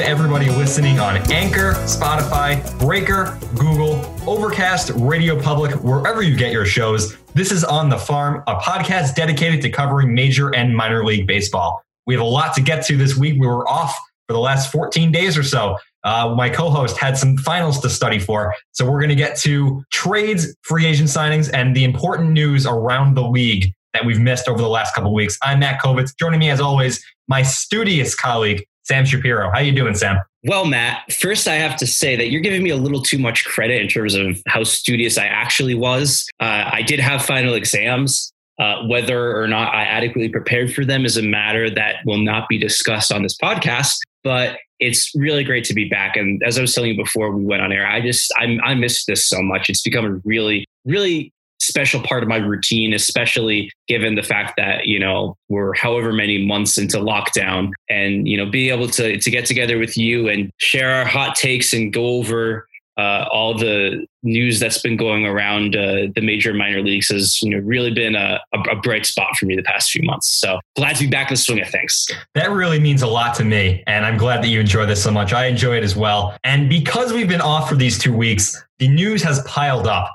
to everybody listening on Anchor, Spotify, Breaker, Google, Overcast, Radio Public, wherever you get your shows. This is On the Farm, a podcast dedicated to covering major and minor league baseball. We have a lot to get to this week. We were off for the last 14 days or so. Uh, my co-host had some finals to study for, so we're going to get to trades, free agent signings, and the important news around the league that we've missed over the last couple weeks. I'm Matt Kovitz. Joining me, as always, my studious colleague Sam Shapiro. How you doing, Sam? Well, Matt, first I have to say that you're giving me a little too much credit in terms of how studious I actually was. Uh, I did have final exams. Uh, whether or not I adequately prepared for them is a matter that will not be discussed on this podcast. But it's really great to be back. And as I was telling you before we went on air, I just I, I miss this so much. It's become a really, really special part of my routine, especially given the fact that, you know, we're however many months into lockdown and, you know, being able to, to get together with you and share our hot takes and go over uh, all the news that's been going around uh, the major minor leagues has you know really been a, a, bright spot for me the past few months. So glad to be back in the swing of things. That really means a lot to me, and I'm glad that you enjoy this so much. I enjoy it as well, and because we've been off for these two weeks, the news has piled up.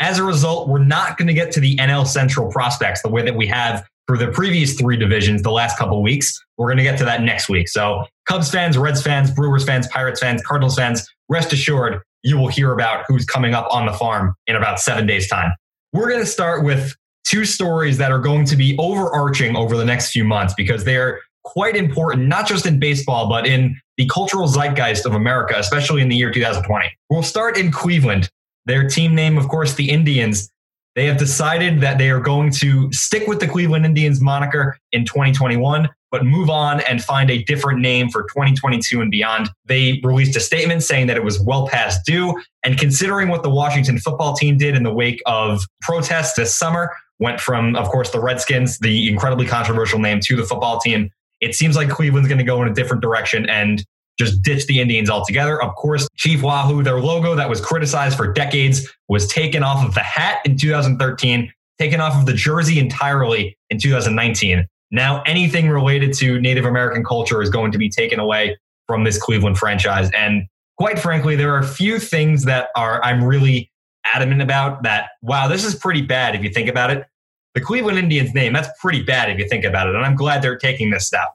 As a result, we're not going to get to the NL Central prospects the way that we have for the previous three divisions the last couple weeks. We're going to get to that next week. So, Cubs fans, Reds fans, Brewers fans, Pirates fans, Cardinals fans, rest assured, you will hear about who's coming up on the farm in about seven days' time. We're going to start with two stories that are going to be overarching over the next few months because they're quite important, not just in baseball, but in the cultural zeitgeist of America, especially in the year 2020. We'll start in Cleveland, their team name, of course, the Indians. They have decided that they are going to stick with the Cleveland Indians moniker in 2021, but move on and find a different name for 2022 and beyond. They released a statement saying that it was well past due. And considering what the Washington football team did in the wake of protests this summer, went from, of course, the Redskins, the incredibly controversial name, to the football team. It seems like Cleveland's going to go in a different direction and just ditch the Indians altogether. Of course, Chief Wahoo, their logo that was criticized for decades, was taken off of the hat in 2013, taken off of the jersey entirely in 2019. Now, anything related to Native American culture is going to be taken away from this Cleveland franchise. And quite frankly, there are a few things that are I'm really adamant about that, wow, this is pretty bad if you think about it. The Cleveland Indians name, that's pretty bad if you think about it. And I'm glad they're taking this step.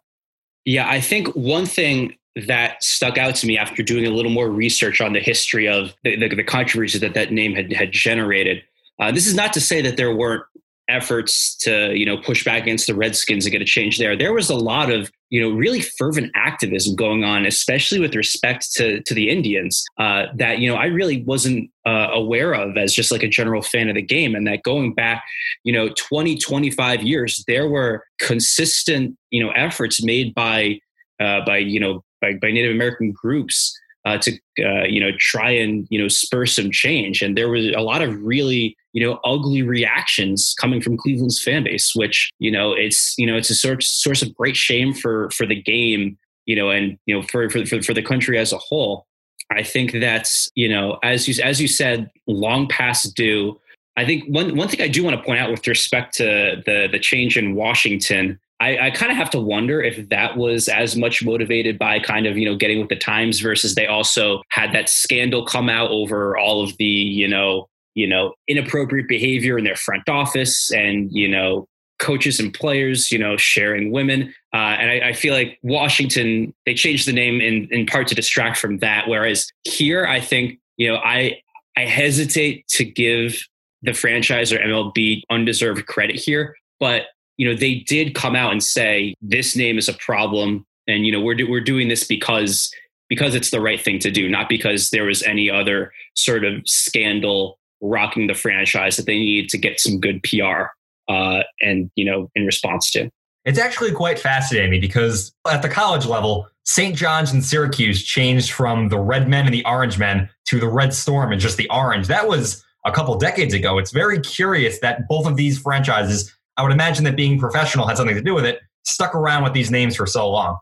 Yeah, I think one thing that stuck out to me after doing a little more research on the history of the, the, the controversy that that name had, had generated. Uh, this is not to say that there weren't efforts to you know push back against the Redskins and get a change there. There was a lot of you know really fervent activism going on, especially with respect to to the Indians uh, that you know I really wasn't uh, aware of as just like a general fan of the game, and that going back you know 20 25 years, there were consistent you know efforts made by uh, by you know by, by Native American groups uh, to uh, you know try and you know spur some change. And there was a lot of really you know ugly reactions coming from Cleveland's fan base, which you know it's you know it's a source source of great shame for for the game, you know, and you know for for for, for the country as a whole. I think that's you know as you as you said, long past due. I think one one thing I do want to point out with respect to the the change in Washington I, I kind of have to wonder if that was as much motivated by kind of, you know, getting with the times versus they also had that scandal come out over all of the, you know, you know, inappropriate behavior in their front office and, you know, coaches and players, you know, sharing women. Uh, and I, I, feel like Washington, they changed the name in, in part to distract from that. Whereas here, I think, you know, I, I hesitate to give the franchise or MLB undeserved credit here, but you know, they did come out and say this name is a problem, and you know, we're we're doing this because because it's the right thing to do, not because there was any other sort of scandal rocking the franchise that they needed to get some good PR uh, and you know in response to. It's actually quite fascinating because at the college level, St. John's and Syracuse changed from the Red Men and the Orange Men to the Red Storm and just the Orange. That was a couple decades ago. It's very curious that both of these franchises I would imagine that being professional had something to do with it, stuck around with these names for so long.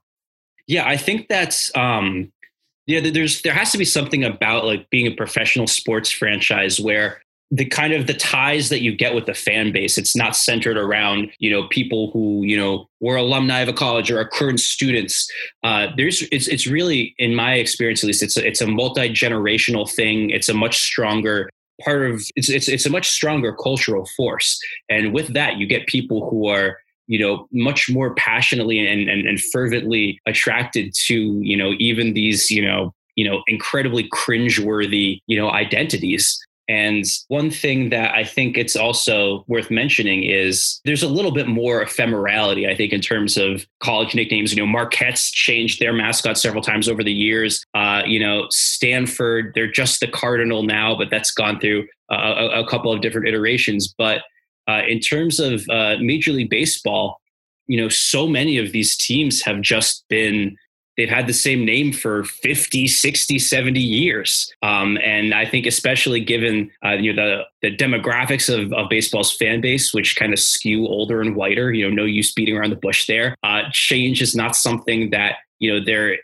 Yeah, I think that's um yeah, there's there has to be something about like being a professional sports franchise where the kind of the ties that you get with the fan base it's not centered around you know people who you know were alumni of a college or are current students. Uh, there's it's it's really in my experience at least it's a, it's a multi-generational thing. It's a much stronger part of it's it's it's a much stronger cultural force. And with that you get people who are you know much more passionately and, and, and fervently attracted to you know even these you know you know incredibly cringeworthy you know identities and one thing that I think it's also worth mentioning is there's a little bit more ephemerality, I think, in terms of college nicknames. You know, Marquette's changed their mascot several times over the years. Uh, you know, Stanford, they're just the Cardinal now, but that's gone through a, a couple of different iterations. But uh, in terms of uh, Major League Baseball, you know, so many of these teams have just been they've had the same name for 50 60 70 years um, and i think especially given uh, you know the, the demographics of, of baseball's fan base which kind of skew older and whiter you know no use beating around the bush there uh, change is not something that you know they're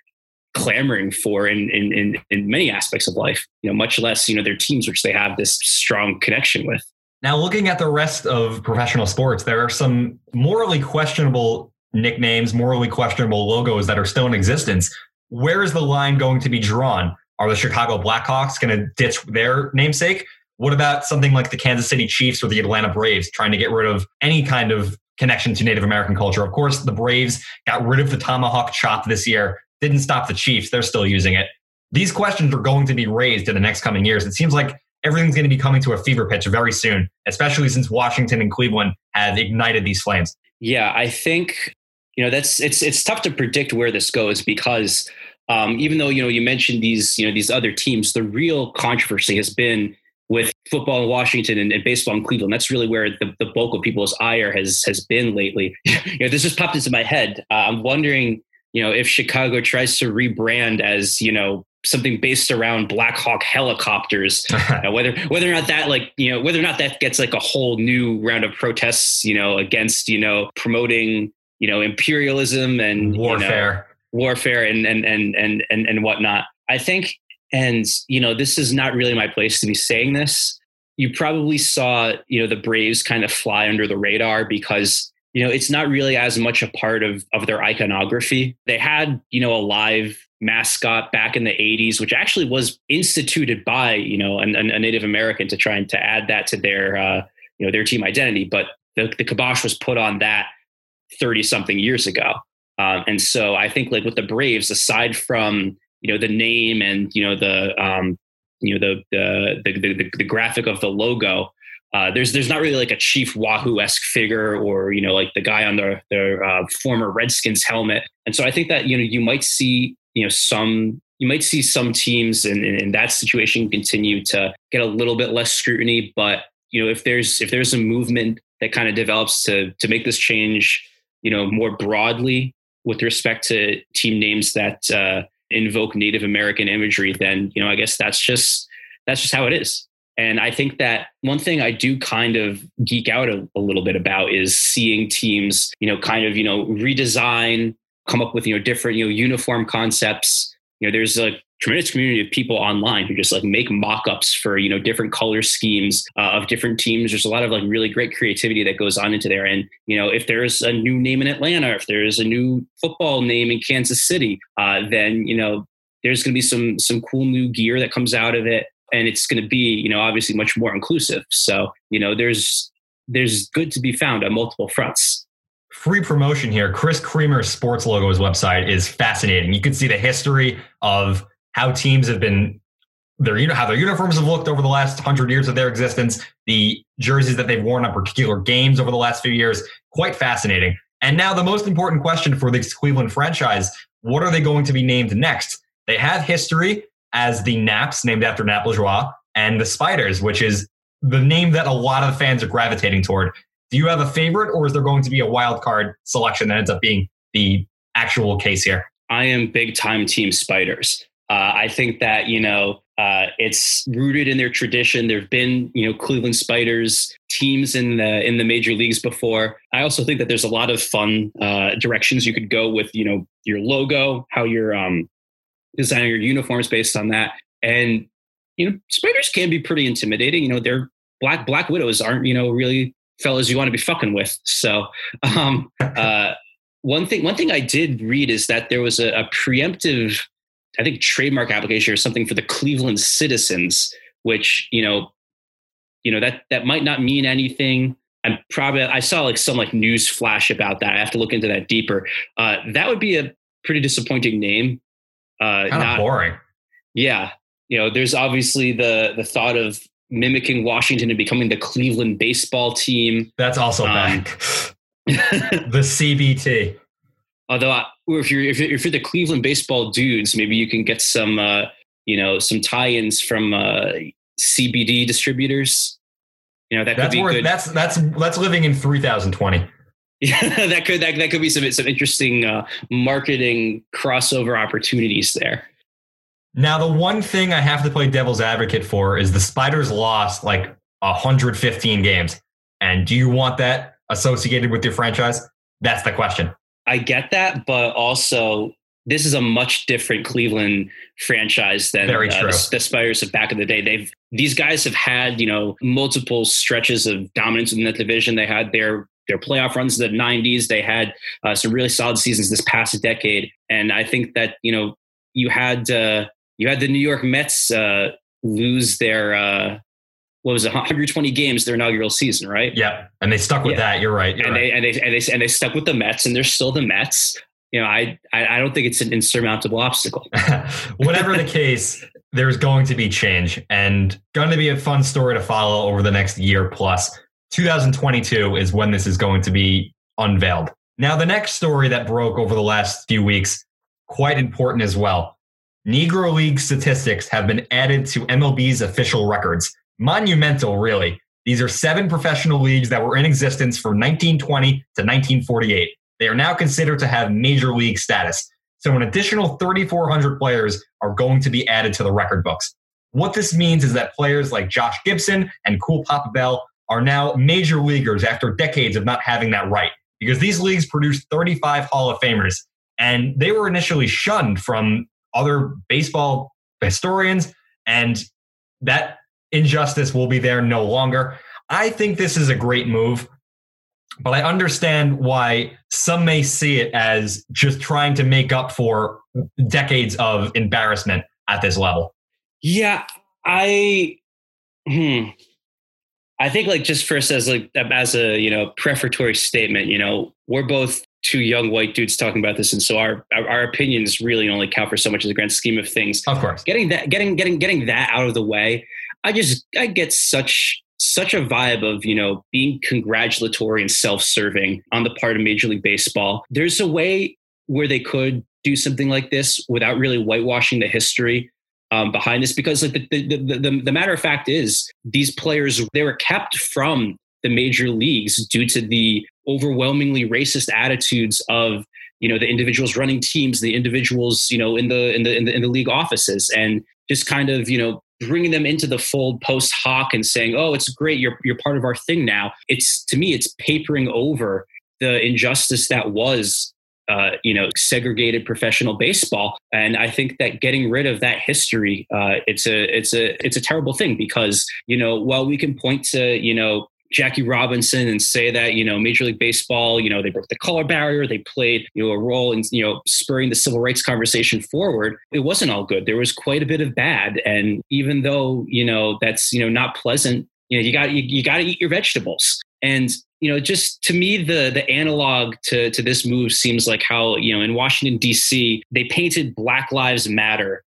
clamoring for in, in, in, in many aspects of life, you know, much less, you know, their teams, which they have this strong connection with. Now, looking at the rest of professional sports, there are some morally questionable nicknames, morally questionable logos that are still in existence. Where is the line going to be drawn? Are the Chicago Blackhawks going to ditch their namesake? What about something like the Kansas City Chiefs or the Atlanta Braves trying to get rid of any kind of connection to Native American culture? Of course, the Braves got rid of the tomahawk chop this year, didn't stop the Chiefs. They're still using it. These questions are going to be raised in the next coming years. It seems like everything's going to be coming to a fever pitch very soon, especially since Washington and Cleveland have ignited these flames. Yeah, I think you know that's it's it's tough to predict where this goes because um, even though you know you mentioned these you know these other teams, the real controversy has been with football in Washington and, and baseball in Cleveland. That's really where the, the bulk of people's ire has has been lately. you know, this just popped into my head. Uh, I'm wondering, you know, if Chicago tries to rebrand as you know something based around Black Hawk helicopters, uh, whether whether or not that like you know whether or not that gets like a whole new round of protests, you know, against you know promoting you know imperialism and warfare, you know, warfare and and and and and and whatnot. I think, and you know, this is not really my place to be saying this. You probably saw you know the Braves kind of fly under the radar because you know it's not really as much a part of of their iconography. They had you know a live mascot back in the 80s which actually was instituted by you know a, a native american to try and to add that to their uh, you know their team identity but the, the kibosh was put on that 30 something years ago. Um, and so I think like with the Braves, aside from, you know, the name and, you know, the, um, you know, the, the, the, the, the graphic of the logo, uh, there's there's not really like a Chief Wahoo esque figure or you know like the guy on the the uh, former Redskins helmet, and so I think that you know you might see you know some you might see some teams in, in, in that situation continue to get a little bit less scrutiny, but you know if there's if there's a movement that kind of develops to to make this change you know, more broadly with respect to team names that uh, invoke Native American imagery, then you know, I guess that's just that's just how it is. And I think that one thing I do kind of geek out a, a little bit about is seeing teams, you know, kind of you know redesign, come up with you know different you know uniform concepts. You know, there's a tremendous community of people online who just like make mock-ups for you know different color schemes uh, of different teams. There's a lot of like really great creativity that goes on into there. And you know if there's a new name in atlanta if there's a new football name in kansas city uh, then you know there's going to be some some cool new gear that comes out of it. And it's going to be you know obviously much more inclusive. So you know there's there's good to be found on multiple fronts. Free promotion here. Chris creamer's sports logos website is fascinating. You can see the history of how teams have been their you know how their uniforms have looked over the last hundred years of their existence, the jerseys that they've worn on particular games over the last few years. Quite fascinating. And now the most important question for this Cleveland franchise: What are they going to be named next? They have history as the Naps, named after Nap Lajoie, and the Spiders, which is the name that a lot of fans are gravitating toward. Do you have a favorite, or is there going to be a wild card selection that ends up being the actual case here? I am big time Team Spiders. Uh, I think that you know uh, it's rooted in their tradition. There've been you know Cleveland Spiders teams in the in the major leagues before. I also think that there's a lot of fun uh, directions you could go with you know your logo, how you're um, designing your uniforms based on that, and you know spiders can be pretty intimidating. You know they're black black widows aren't you know really fellas you want to be fucking with. So um, uh, one thing one thing I did read is that there was a, a preemptive, I think trademark application or something for the Cleveland Citizens, which you know, you know that that might not mean anything. I'm probably I saw like some like news flash about that. I have to look into that deeper. Uh, that would be a pretty disappointing name. Uh, kind of boring. Yeah, you know, there's obviously the the thought of mimicking Washington and becoming the Cleveland baseball team. That's also um, back. the CBT. Although, I, if you're if you're, if you're the Cleveland baseball dudes, maybe you can get some uh, you know some tie-ins from uh, CBD distributors. You know that that's could be worth, good. That's that's that's living in 3020. Yeah, that could that, that could be some some interesting uh, marketing crossover opportunities there. Now, the one thing I have to play devil's advocate for is the Spiders lost like 115 games. And do you want that associated with your franchise? That's the question. I get that, but also this is a much different Cleveland franchise than uh, the, the Spiders of back in the day. They've these guys have had you know multiple stretches of dominance in that division. They had their their playoff runs in the 90s. They had uh, some really solid seasons this past decade, and I think that you know you had uh, you had the New York Mets uh, lose their uh, what was it, 120 games their inaugural season, right? Yeah, and they stuck with yeah. that. You're right. You're and, right. They, and they and they and they stuck with the Mets, and they're still the Mets. You know, I I, I don't think it's an insurmountable obstacle. Whatever the case, there's going to be change, and going to be a fun story to follow over the next year plus. 2022 is when this is going to be unveiled. Now, the next story that broke over the last few weeks, quite important as well. Negro League statistics have been added to MLB's official records. Monumental, really. These are seven professional leagues that were in existence from 1920 to 1948. They are now considered to have major league status. So, an additional 3,400 players are going to be added to the record books. What this means is that players like Josh Gibson and Cool Papa Bell are now major leaguers after decades of not having that right because these leagues produced 35 Hall of Famers and they were initially shunned from other baseball historians, and that injustice will be there no longer. I think this is a great move, but I understand why some may see it as just trying to make up for decades of embarrassment at this level. Yeah, I hmm. I think like just first as like as a you know prefatory statement, you know, we're both two young white dudes talking about this, and so our our opinions really only count for so much in the grand scheme of things. Of course, getting that getting getting getting that out of the way, I just I get such such a vibe of you know being congratulatory and self-serving on the part of Major League Baseball. There's a way where they could do something like this without really whitewashing the history um, behind this because like the, the, the, the, matter of fact is these players they were kept from the major leagues due to the overwhelmingly racist attitudes of you know the individuals running teams the individuals you know in the in the in the, in the league offices and just kind of you know bringing them into the fold post hoc and saying oh it's great. You're you're part of our thing now. It's to me it's papering over the injustice that was uh, you know segregated professional baseball. And i think that getting rid of that history uh, it's a it's a it's a terrible thing because you know while we can point to you know Jackie Robinson and say that, you know, Major League Baseball, you know, they broke the color barrier, they played, you know, a role in, you know, spurring the civil rights conversation forward. It wasn't all good. There was quite a bit of bad. And even though, you know, that's, you know, not pleasant, you know, you got you, you got to eat your vegetables. And you know, just to me, the the analog to to this move seems like how you know in Washington D.C. they painted Black Lives Matter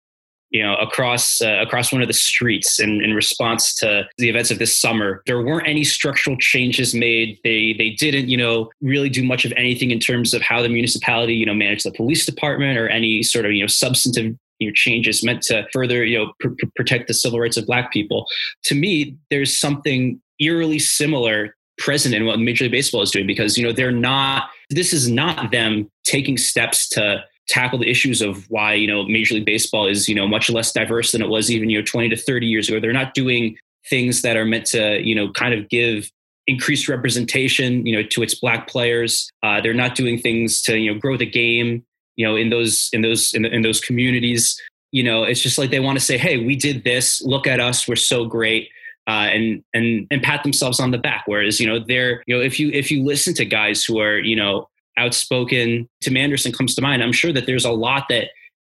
you know, across uh, across one of the streets in, in response to the events of this summer. There weren't any structural changes made. They they didn't, you know, really do much of anything in terms of how the municipality, you know, managed the police department or any sort of you know substantive you know, changes meant to further you know pr- protect the civil rights of Black people. To me, there's something eerily similar present in what Major League Baseball is doing because you know they're not. This is not them taking steps to tackle the issues of why you know Major League Baseball is you know much less diverse than it was even you know 20 to 30 years ago. They're not doing things that are meant to you know kind of give increased representation you know to its black players. Uh, they're not doing things to you know grow the game you know in those in those in, in those communities. You know, it's just like they want to say, "Hey, we did this. Look at us. We're so great." uh, and and and pat themselves on the back. Whereas you know they're you know if you if you listen to guys who are you know outspoken, Tim Anderson comes to mind. I'm sure that there's a lot that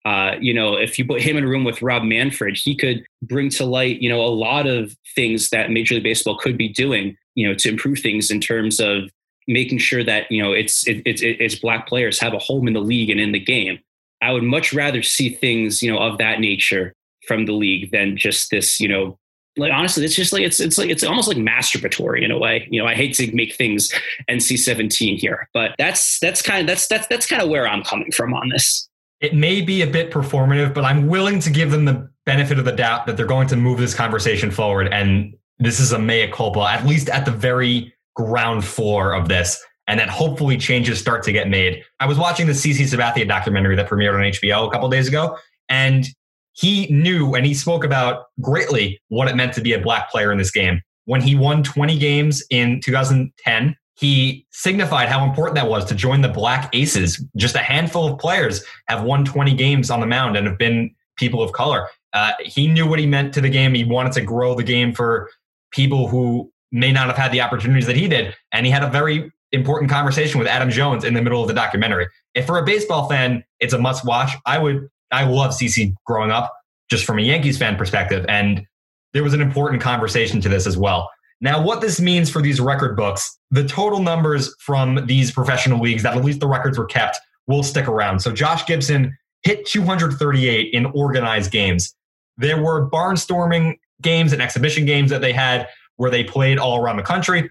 uh, you know, if you put him in a room with Rob Manfred, he could bring to light, you know, a lot of things that Major League Baseball could be doing, you know, to improve things in terms of making sure that you know it's it, it's it's black players have a home in the league and in the game. I would much rather see things, you know, of that nature from the league than just this, you know, like honestly, it's just like it's it's like it's almost like masturbatory in a way. You know, I hate to make things NC seventeen here, but that's that's kind of that's that's that's kind of where I'm coming from on this. It may be a bit performative, but I'm willing to give them the benefit of the doubt that they're going to move this conversation forward. And this is a mea culpa, at least at the very ground floor of this, and that hopefully changes start to get made. I was watching the CC Sabathia documentary that premiered on HBO a couple days ago, and he knew and he spoke about greatly what it meant to be a black player in this game. When he won 20 games in 2010, he signified how important that was to join the Black Aces. Just a handful of players have won 20 games on the mound and have been people of color. Uh, he knew what he meant to the game. He wanted to grow the game for people who may not have had the opportunities that he did. And he had a very important conversation with Adam Jones in the middle of the documentary. If for a baseball fan, it's a must watch, I would I love CC growing up, just from a Yankees fan perspective. And there was an important conversation to this as well. Now, what this means for these record books, the total numbers from these professional leagues that at least the records were kept will stick around. So Josh Gibson hit 238 in organized games. There were barnstorming games and exhibition games that they had where they played all around the country.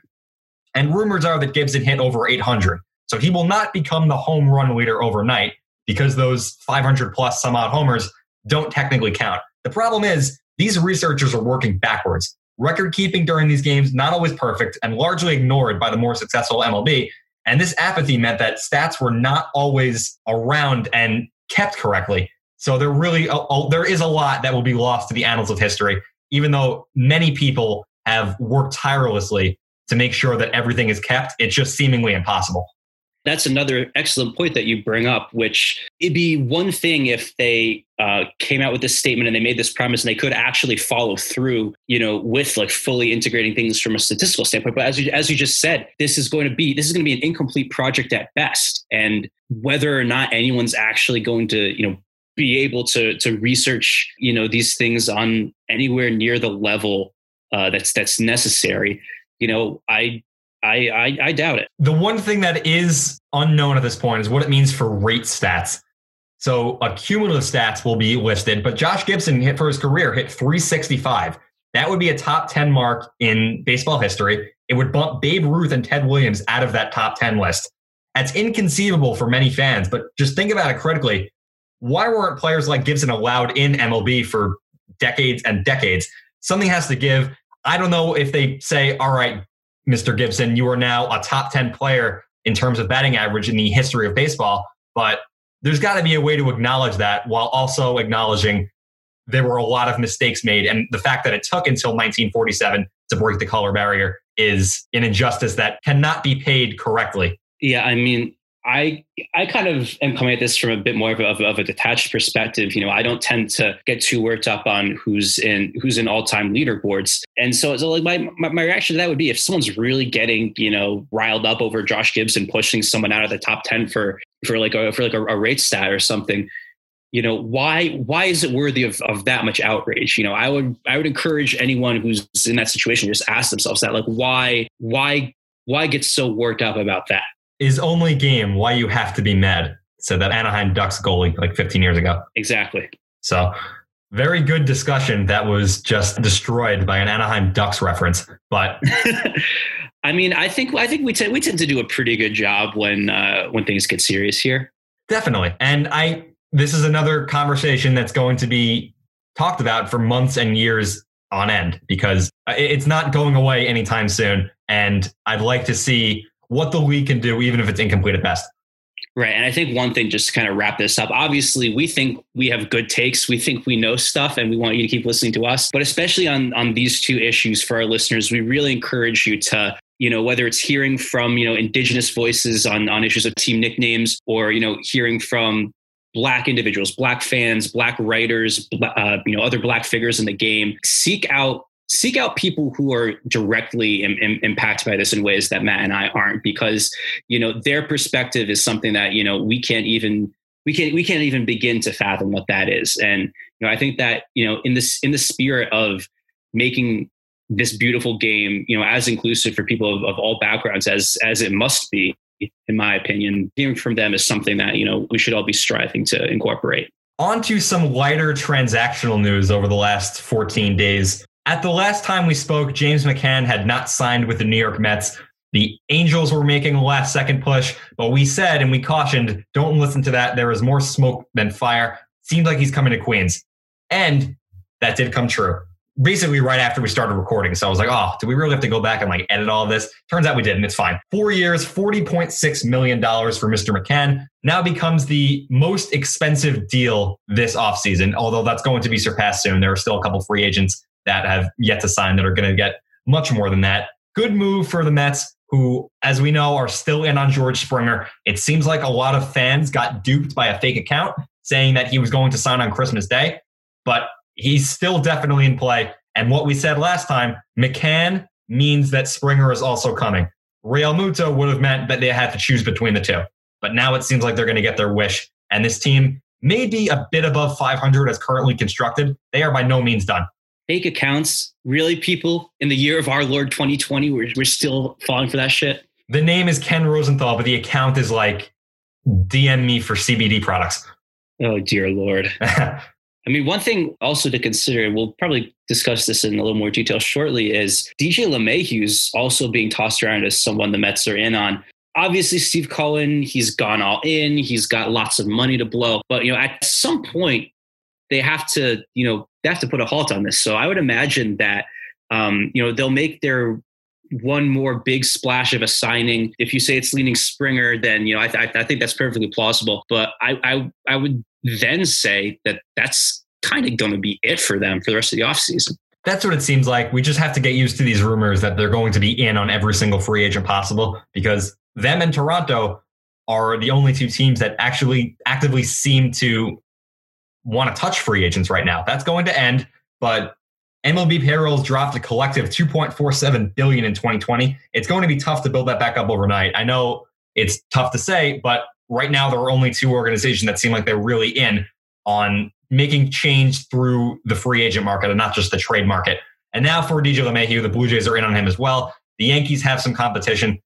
And rumors are that Gibson hit over 800. So he will not become the home run leader overnight because those 500 plus some odd homers don't technically count. The problem is these researchers are working backwards. Record keeping during these games, not always perfect and largely ignored by the more successful MLB. And this apathy meant that stats were not always around and kept correctly. So there really, there is a lot that will be lost to the annals of history, even though many people have worked tirelessly to make sure that everything is kept. It's just seemingly impossible that's another excellent point that you bring up, which it'd be one thing if they uh, came out with this statement and they made this promise and they could actually follow through, you know, with like fully integrating things from a statistical standpoint. But as you, as you just said, this is going to be, this is going to be an incomplete project at best. And whether or not anyone's actually going to, you know, be able to, to research, you know, these things on anywhere near the level uh, that's, that's necessary, you know, I I, I, I doubt it. The one thing that is unknown at this point is what it means for rate stats. So accumulative stats will be listed, but Josh Gibson hit for his career hit 365. That would be a top 10 mark in baseball history. It would bump Babe Ruth and Ted Williams out of that top 10 list. That's inconceivable for many fans, but just think about it critically. Why weren't players like Gibson allowed in MLB for decades and decades? Something has to give. I don't know if they say, all right, Mr. Gibson, you are now a top 10 player in terms of batting average in the history of baseball. But there's got to be a way to acknowledge that while also acknowledging there were a lot of mistakes made. And the fact that it took until 1947 to break the color barrier is an injustice that cannot be paid correctly. Yeah, I mean, I I kind of am coming at this from a bit more of a, of a, detached perspective. You know, I don't tend to get too worked up on who's in who's in all time leaderboards, and so, so like my, my, my reaction to that would be if someone's really getting you know riled up over Josh Gibson pushing someone out of the top ten for for like a for like a, a rate stat or something. You know why why is it worthy of, of that much outrage? You know, I would I would encourage anyone who's in that situation just ask themselves that like why why why get so worked up about that? Is only game why you have to be mad. Said that Anaheim Ducks goalie like 15 years ago. Exactly. So very good discussion that was just destroyed by an Anaheim Ducks reference. But I mean, I think I think we tend we tend to do a pretty good job when uh, when things get serious here. Definitely, and I this is another conversation that's going to be talked about for months and years on end because it's not going away anytime soon. And I'd like to see what the league can do, even if it's incomplete at best. Right. And I think one thing, just to kind of wrap this up, obviously, we think we have good takes. We think we know stuff and we want you to keep listening to us. But especially on, on these two issues for our listeners, we really encourage you to, you know, whether it's hearing from, you know, indigenous voices on, on issues of team nicknames or, you know, hearing from black individuals, black fans, black writers, uh, you know, other black figures in the game, seek out seek out people who are directly Im- Im- impacted by this in ways that Matt and I aren't, because you know their perspective is something that you know we can't even we can't we can't even begin to fathom what that is. And you know, I think that you know in this in the spirit of making this beautiful game, you know, as inclusive for people of, of all backgrounds as as it must be, in my opinion, hearing from them is something that you know we should all be striving to incorporate. On to some lighter transactional news over the last 14 days. At the last time we spoke, James McCann had not signed with the New York Mets. The Angels were making a last second push, but we said and we cautioned don't listen to that. There is more smoke than fire. Seemed like he's coming to Queens. And that did come true basically right after we started recording. So I was like, oh, do we really have to go back and like edit all this? Turns out we didn't. It's fine. Four years, $40.6 million for Mr. McCann now becomes the most expensive deal this offseason, although that's going to be surpassed soon. There are still a couple free agents that have yet to sign that are going to get much more than that. Good move for the Mets. Who, as we know, are still in on George Springer. It seems like a lot of fans got duped by a fake account saying that he was going to sign on Christmas Day. But he's still definitely in play. And what we said last time, McCann means that Springer is also coming. Realmuto would have meant that they had to choose between the two. But now it seems like they're going to get their wish. And this team may be a bit above 500 as currently constructed. They are by no means done. Fake accounts, really, people, in the year of our Lord 2020, we're, we're still falling for that shit. The name is Ken Rosenthal, but the account is like DM me for CBD products. Oh, dear Lord. I mean, one thing also to consider, we'll probably discuss this in a little more detail shortly, is DJ LeMahieu's also being tossed around as someone the Mets are in on. Obviously, Steve Cohen, he's gone all in. He's got lots of money to blow. But, you know, at some point, they have to, you know, they have to put a halt on this. So I would imagine that, um, you know, they'll make their one more big splash of a signing. If you say it's leaning Springer, then you know I, th- I think that's perfectly plausible. But I I, I would then say that that's kind of going to be it for them for the rest of the offseason. That's what it seems like. We just have to get used to these rumors that they're going to be in on every single free agent possible because them and Toronto are the only two teams that actually actively seem to want to touch free agents right now. That's going to end, but MLB payrolls dropped a collective 2.47 billion in 2020. It's going to be tough to build that back up overnight. I know it's tough to say, but right now there are only two organizations that seem like they're really in on making change through the free agent market and not just the trade market. And now for DJ LeMahieu, the Blue Jays are in on him as well. The Yankees have some competition.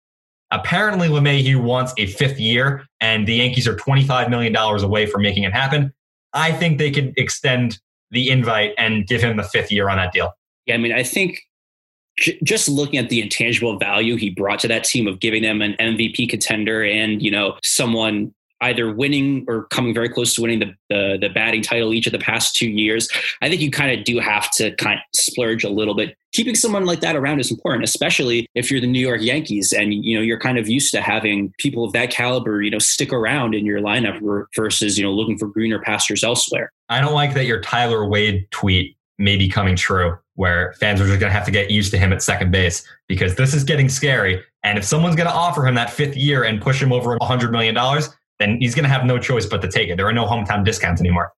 Apparently, LeMahieu wants a fifth year, and the Yankees are $25 million away from making it happen. I think they could extend the invite and give him the fifth year on that deal. Yeah, I mean, I think j- just looking at the intangible value he brought to that team of giving them an MVP contender and you know someone either winning or coming very close to winning the, the, the batting title each of the past two years. I think you kind of do have to kind of splurge a little bit. Keeping someone like that around is important, especially if you're the New York Yankees and you know you're kind of used to having people of that caliber, you know, stick around in your lineup versus you know looking for greener pastures elsewhere. I don't like that your Tyler Wade tweet may be coming true, where fans are just going to have to get used to him at second base because this is getting scary. And if someone's going to offer him that fifth year and push him over $100 million, then he's going to have no choice but to take it. There are no hometown discounts anymore.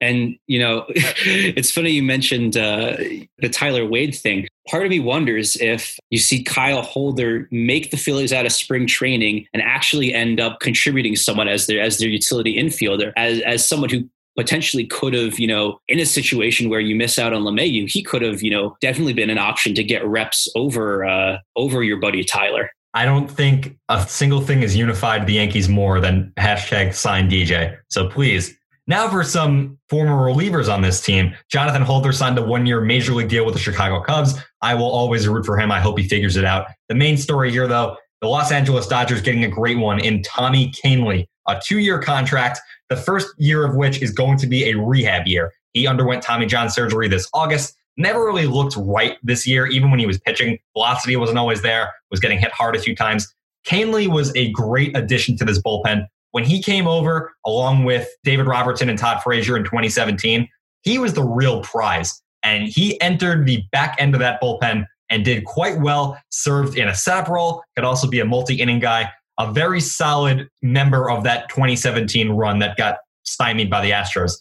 And you know, it's funny you mentioned uh, the Tyler Wade thing. Part of me wonders if you see Kyle Holder make the Phillies out of spring training and actually end up contributing someone as their as their utility infielder, as as someone who potentially could have, you know, in a situation where you miss out on LeMahieu, he could have, you know, definitely been an option to get reps over uh, over your buddy Tyler. I don't think a single thing has unified the Yankees more than hashtag sign DJ. So please. Now for some former relievers on this team. Jonathan Holder signed a one-year major league deal with the Chicago Cubs. I will always root for him. I hope he figures it out. The main story here, though, the Los Angeles Dodgers getting a great one in Tommy Kahnle, a two-year contract, the first year of which is going to be a rehab year. He underwent Tommy John surgery this August never really looked right this year, even when he was pitching. Velocity wasn't always there, was getting hit hard a few times. Kahnle was a great addition to this bullpen. When he came over, along with David Robertson and Todd Frazier in 2017, he was the real prize. And he entered the back end of that bullpen and did quite well, served in a setup role, could also be a multi inning guy, a very solid member of that 2017 run that got stymied by the Astros.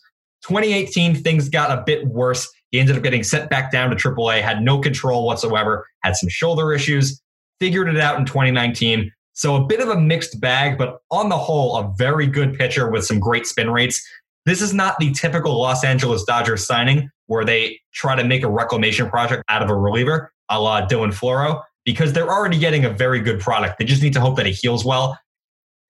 2018, things got a bit worse He ended up getting sent back down to AAA, had no control whatsoever, had some shoulder issues, figured it out in 2019. So a bit of a mixed bag, but on the whole, a very good pitcher with some great spin rates. This is not the typical Los Angeles Dodgers signing where they try to make a reclamation project out of a reliever, a la Dylan Floro, because they're already getting a very good product. They just need to hope that it heals well.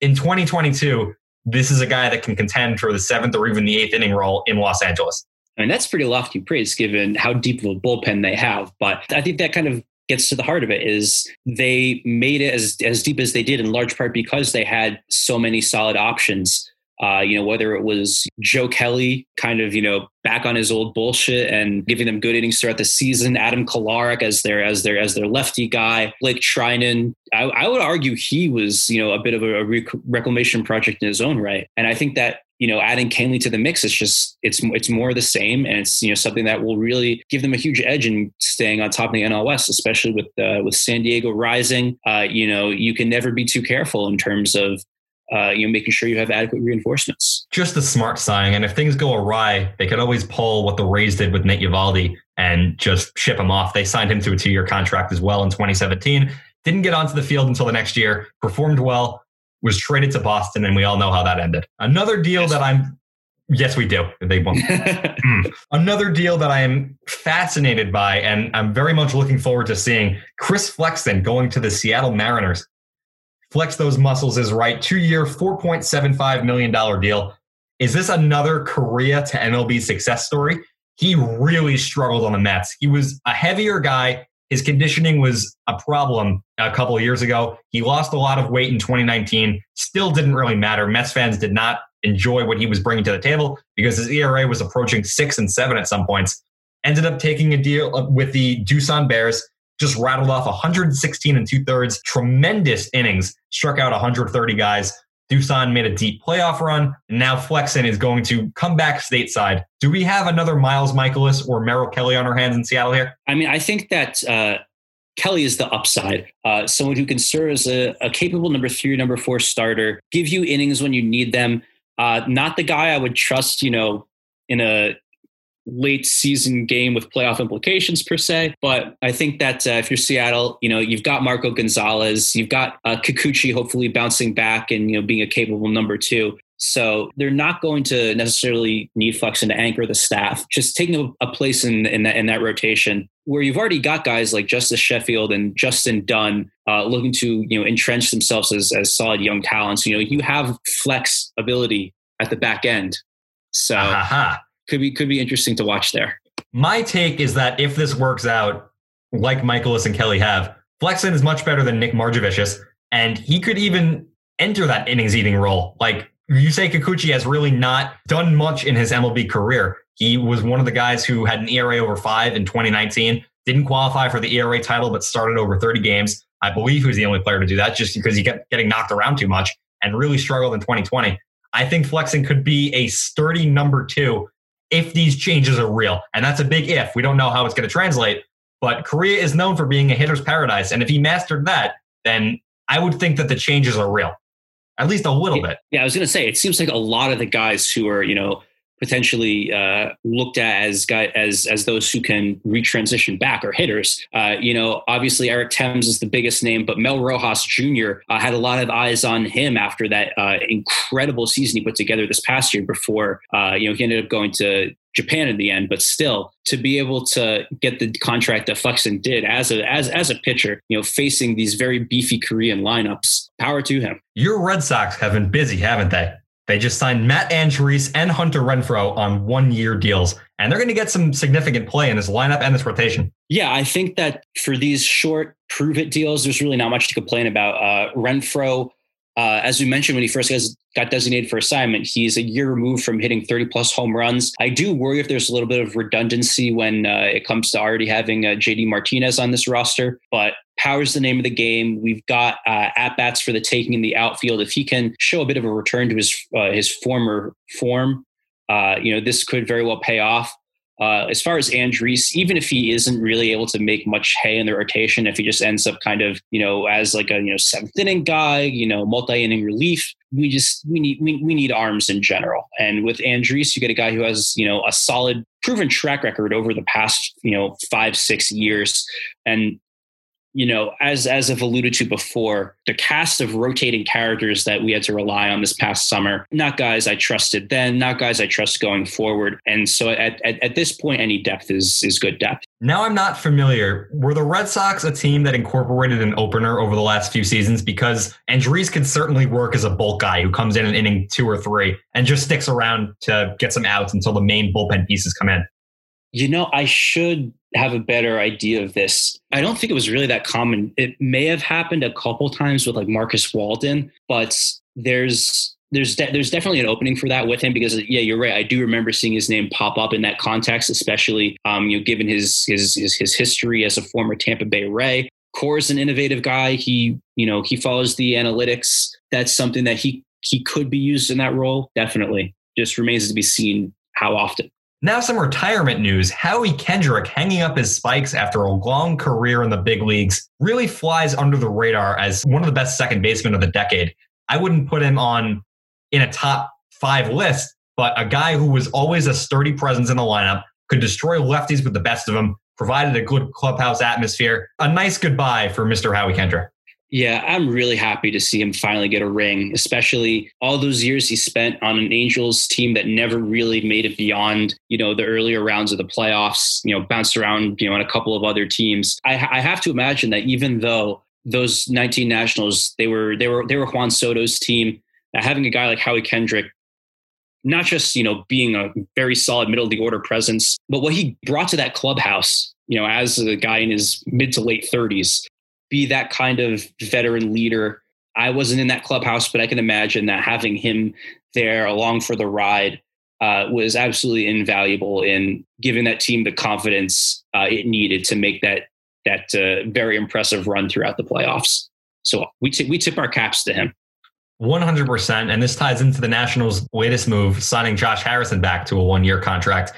In 2022, this is a guy that can contend for the seventh or even the eighth inning role in Los Angeles. I mean, that's pretty lofty praise given how deep of a bullpen they have. But I think that kind of gets to the heart of it is they made it as, as deep as they did in large part because they had so many solid options uh, you know, whether it was Joe Kelly kind of, you know, back on his old bullshit and giving them good innings throughout the season, Adam Kolarek as their as their as their lefty guy, Blake Treinen. I, I would argue he was, you know, a bit of a, a reclamation project in his own right. And I think that you know, adding Kahnle to the mix, it's just it's it's more the same, and it's you know something that will really give them a huge edge in staying on top of the NL West, especially with uh, with San Diego rising. Uh, you know, you can never be too careful in terms of uh, you know, making sure you have adequate reinforcements. Just a smart signing. And if things go awry, they could always pull what the Rays did with Nate Eovaldi and just ship him off. They signed him to a two year contract as well in 2017. Didn't get onto the field until the next year, performed well, was traded to Boston, and we all know how that ended. Another deal yes. that I'm Yes, we do. They won't. mm. Another deal that I am fascinated by, and I'm very much looking forward to seeing Chris Flexen going to the Seattle Mariners flex those muscles is right. Two year, $4.75 million deal. Is this another Korea to MLB success story? He really struggled on the Mets. He was a heavier guy. His conditioning was a problem a couple years ago. He lost a lot of weight in 2019. Still didn't really matter. Mets fans did not enjoy what he was bringing to the table because his ERA was approaching six and seven at some points. Ended up taking a deal with the Doosan Bears just rattled off 116 and two thirds, tremendous innings, struck out 130 guys. Doosan made a deep playoff run, and now Flexen is going to come back stateside. Do we have another Miles Mikolas or Merrill Kelly on our hands in Seattle here? I mean, I think that uh, Kelly is the upside. Uh, someone who can serve as a, a, capable number three, number four starter, give you innings when you need them. Uh, not the guy I would trust, you know, in a late season game with playoff implications per se. But I think that uh, if you're Seattle, you know, you've got Marco Gonzalez, you've got uh, Kikuchi hopefully bouncing back and, you know, being a capable number two. So they're not going to necessarily need Flexen to anchor the staff. Just taking a, place in, in, that, in that rotation where you've already got guys like Justus Sheffield and Justin Dunn uh, looking to you know entrench themselves as, as solid young talents. You know, you have flex ability at the back end. So uh-huh could be could be interesting to watch there. My take is that if this works out, like Mikolas and Kelly have, Flexen is much better than Nick Margevicius, and he could even enter that innings eating role. Like Yusei Kikuchi has really not done much in his MLB career. He was one of the guys who had an ERA over five in 2019, didn't qualify for the ERA title, but started over 30 games. I believe he was the only player to do that just because he kept getting knocked around too much and really struggled in 2020. I think Flexen could be a sturdy number two if these changes are real. And that's a big if. We don't know how it's going to translate. But Korea is known for being a hitter's paradise. And if he mastered that, then I would think that the changes are real, at least a little bit. Yeah, I was going to say, it seems like a lot of the guys who are, you know, potentially uh, looked at as guy, as as those who can retransition back or hitters. Uh, you know, obviously Eric Thames is the biggest name, but Mel Rojas Jr. Uh, had a lot of eyes on him after that uh, incredible season he put together this past year. Before uh, you know he ended up going to Japan in the end, but still to be able to get the contract that Flexen did as a as as a pitcher, you know, facing these very beefy Korean lineups, power to him. Your Red Sox have been busy, haven't they? They just signed Matt Andriese and Hunter Renfroe on one year deals, and they're going to get some significant play in this lineup and this rotation. Yeah, I think that for these short prove it deals, there's really not much to complain about. Uh, Renfroe, uh, as we mentioned when he first got designated for assignment, he's a year removed from hitting 30 plus home runs. I do worry if there's a little bit of redundancy when uh, it comes to already having uh, JD Martinez on this roster, but Power's the name of the game. We've got uh, at bats for the taking in the outfield. If he can show a bit of a return to his uh, his former form, uh, you know this could very well pay off. Uh, as far as Andriese, even if he isn't really able to make much hay in the rotation, if he just ends up kind of, you know, as like a you know seventh inning guy, you know, multi inning relief, we just we need we, we need arms in general. And with Andriese, you get a guy who has you know a solid proven track record over the past, you know, five, six years. And you know, as as I've alluded to before, the cast of rotating characters that we had to rely on this past summer, not guys I trusted then, not guys I trust going forward. And so at, at, at this point, any depth is is good depth. Now I'm not familiar. Were the Red Sox a team that incorporated an opener over the last few seasons? Because Andriese can certainly work as a bulk guy who comes in an inning two or three and just sticks around to get some outs until the main bullpen pieces come in. You know, I should have a better idea of this. I don't think it was really that common. It may have happened a couple times with like Marcus Walden, but there's there's de- there's definitely an opening for that with him because yeah, you're right. I do remember seeing his name pop up in that context, especially um, you know given his, his his his history as a former Tampa Bay Ray. Cora is an innovative guy. He you know he follows the analytics. That's something that he he could be used in that role. Definitely, just remains to be seen how often. Now, some retirement news. Howie Kendrick, hanging up his spikes after a long career in the big leagues, really flies under the radar as one of the best second basemen of the decade. I wouldn't put him on in a top five list, but a guy who was always a sturdy presence in the lineup, could destroy lefties with the best of them, provided a good clubhouse atmosphere. A nice goodbye for Mr. Howie Kendrick. Yeah, I'm really happy to see him finally get a ring, especially all those years he spent on an Angels team that never really made it beyond, you know, the earlier rounds of the playoffs, you know, bounced around, you know, on a couple of other teams. I, I have to imagine that even though those 19 Nationals, they were they were they were Juan Soto's team, having a guy like Howie Kendrick not just you know being a very solid middle of the order presence, but what he brought to that clubhouse, you know, as a guy in his mid to late 30s, be that kind of veteran leader. I wasn't in that clubhouse, but I can imagine that having him there along for the ride uh, was absolutely invaluable in giving that team the confidence uh, it needed to make that that uh, very impressive run throughout the playoffs. So we t- we tip our caps to him. 100%. And this ties into the Nationals' latest move, signing Josh Harrison back to a one year contract.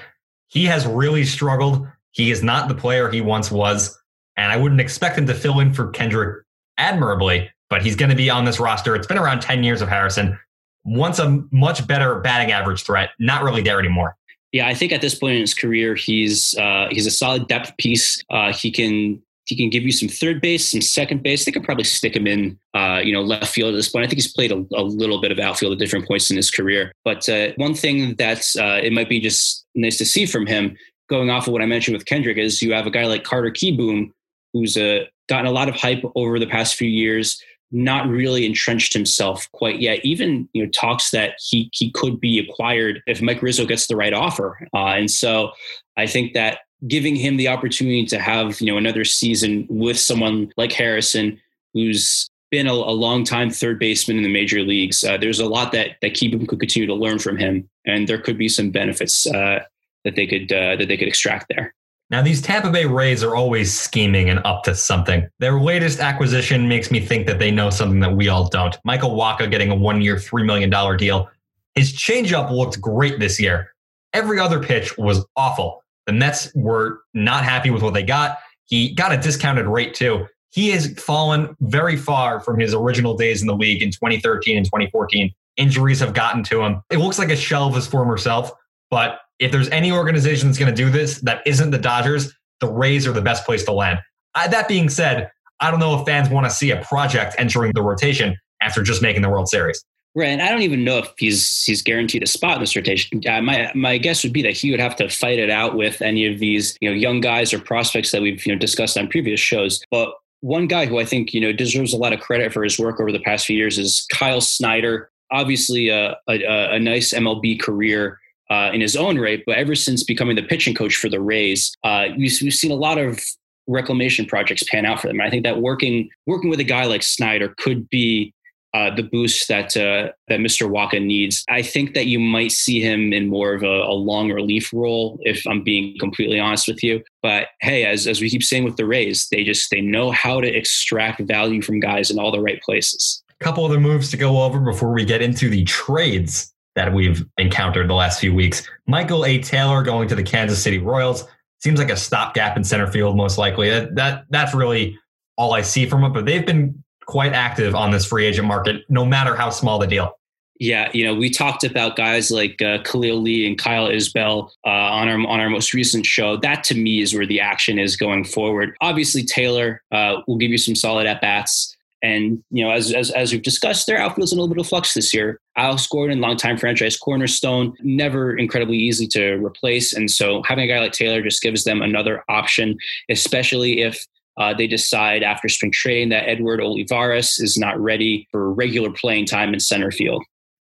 He has really struggled. He is not the player he once was. And I wouldn't expect him to fill in for Kendrick admirably, but he's going to be on this roster. It's been around 10 years of Harrison. Once a much better batting average threat, not really there anymore. Yeah, I think at this point in his career, he's uh, he's a solid depth piece. Uh, he can he can give you some third base, some second base. They could probably stick him in, uh, you know, left field at this point. I think he's played a, a, little bit of outfield at different points in his career. But uh, one thing that's uh, it might be just nice to see from him, going off of what I mentioned with Kendrick, is you have a guy like Carter Kieboom who's uh, gotten a lot of hype over the past few years, not really entrenched himself quite yet. Even you know talks that he he could be acquired if Mike Rizzo gets the right offer. Uh, and so I think that giving him the opportunity to have you know another season with someone like Harrison, who's been a, a long time third baseman in the major leagues, uh, there's a lot that that Kieboom could continue to learn from him, and there could be some benefits uh, that they could uh, that they could extract there. Now, these Tampa Bay Rays are always scheming and up to something. Their latest acquisition makes me think that they know something that we all don't. Michael Wacha getting a one year, $3 million deal. His changeup looked great this year. Every other pitch was awful. The Mets were not happy with what they got. He got a discounted rate too. He has fallen very far from his original days in the league in 2013 and 2014. Injuries have gotten to him. It looks like a shell of his former self, but if there's any organization that's going to do this that isn't the Dodgers, the Rays are the best place to land. I, that being said, I don't know if fans want to see a project entering the rotation after just making the World Series. Right, and I don't even know if he's he's guaranteed a spot in this rotation. Uh, my my guess would be that he would have to fight it out with any of these you know young guys or prospects that we've you know discussed on previous shows. But one guy who I think you know deserves a lot of credit for his work over the past few years is Kyle Snyder. Obviously, a, a, a nice MLB career uh, in his own right, but ever since becoming the pitching coach for the Rays, uh, we've, we've seen a lot of reclamation projects pan out for them. And I think that working working with a guy like Snyder could be uh, the boost that uh, that Mr. Wacha needs. I think that you might see him in more of a, a, long relief role, if I'm being completely honest with you. But hey, as as we keep saying with the Rays, they just they know how to extract value from guys in all the right places. A couple other moves to go over before we get into the trades that we've encountered the last few weeks. Michael A. Taylor going to the Kansas City Royals seems like a stopgap in center field, most likely. That, that that's really all I see from it. But they've been quite active on this free agent market, no matter how small the deal. Yeah, you know, we talked about guys like uh, Khalil Lee and Kyle Isbel uh, on our on our most recent show. That to me is where the action is going forward. Obviously, Taylor uh, will give you some solid at bats. And you know, as, as as we've discussed, their outfield's in a little bit of flux this year. Alex Gordon, longtime franchise cornerstone, never incredibly easy to replace, and so having a guy like Taylor just gives them another option, especially if uh, they decide after spring training that Edward Olivares is not ready for regular playing time in center field.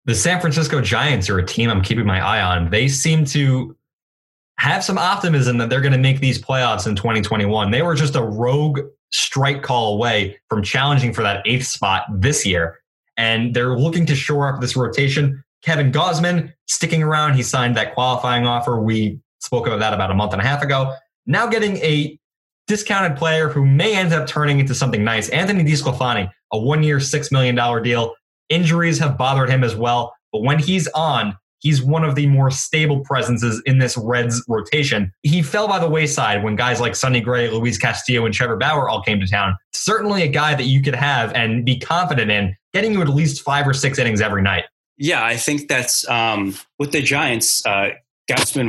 The San Francisco Giants are a team I'm keeping my eye on. They seem to have some optimism that they're going to make these playoffs in 2021. They were just a rogue strike call away from challenging for that eighth spot this year. And they're looking to shore up this rotation. Kevin Gausman sticking around. He signed that qualifying offer. We spoke about that about a month and a half ago. Now getting a discounted player who may end up turning into something nice. Anthony DeSclafani, a one year, $6 million deal. Injuries have bothered him as well. But when he's on, he's one of the more stable presences in this Reds rotation. He fell by the wayside when guys like Sonny Gray, Luis Castillo, and Trevor Bauer all came to town. Certainly a guy that you could have and be confident in getting you at least five or six innings every night. Yeah, I think that's um, with the Giants. Uh,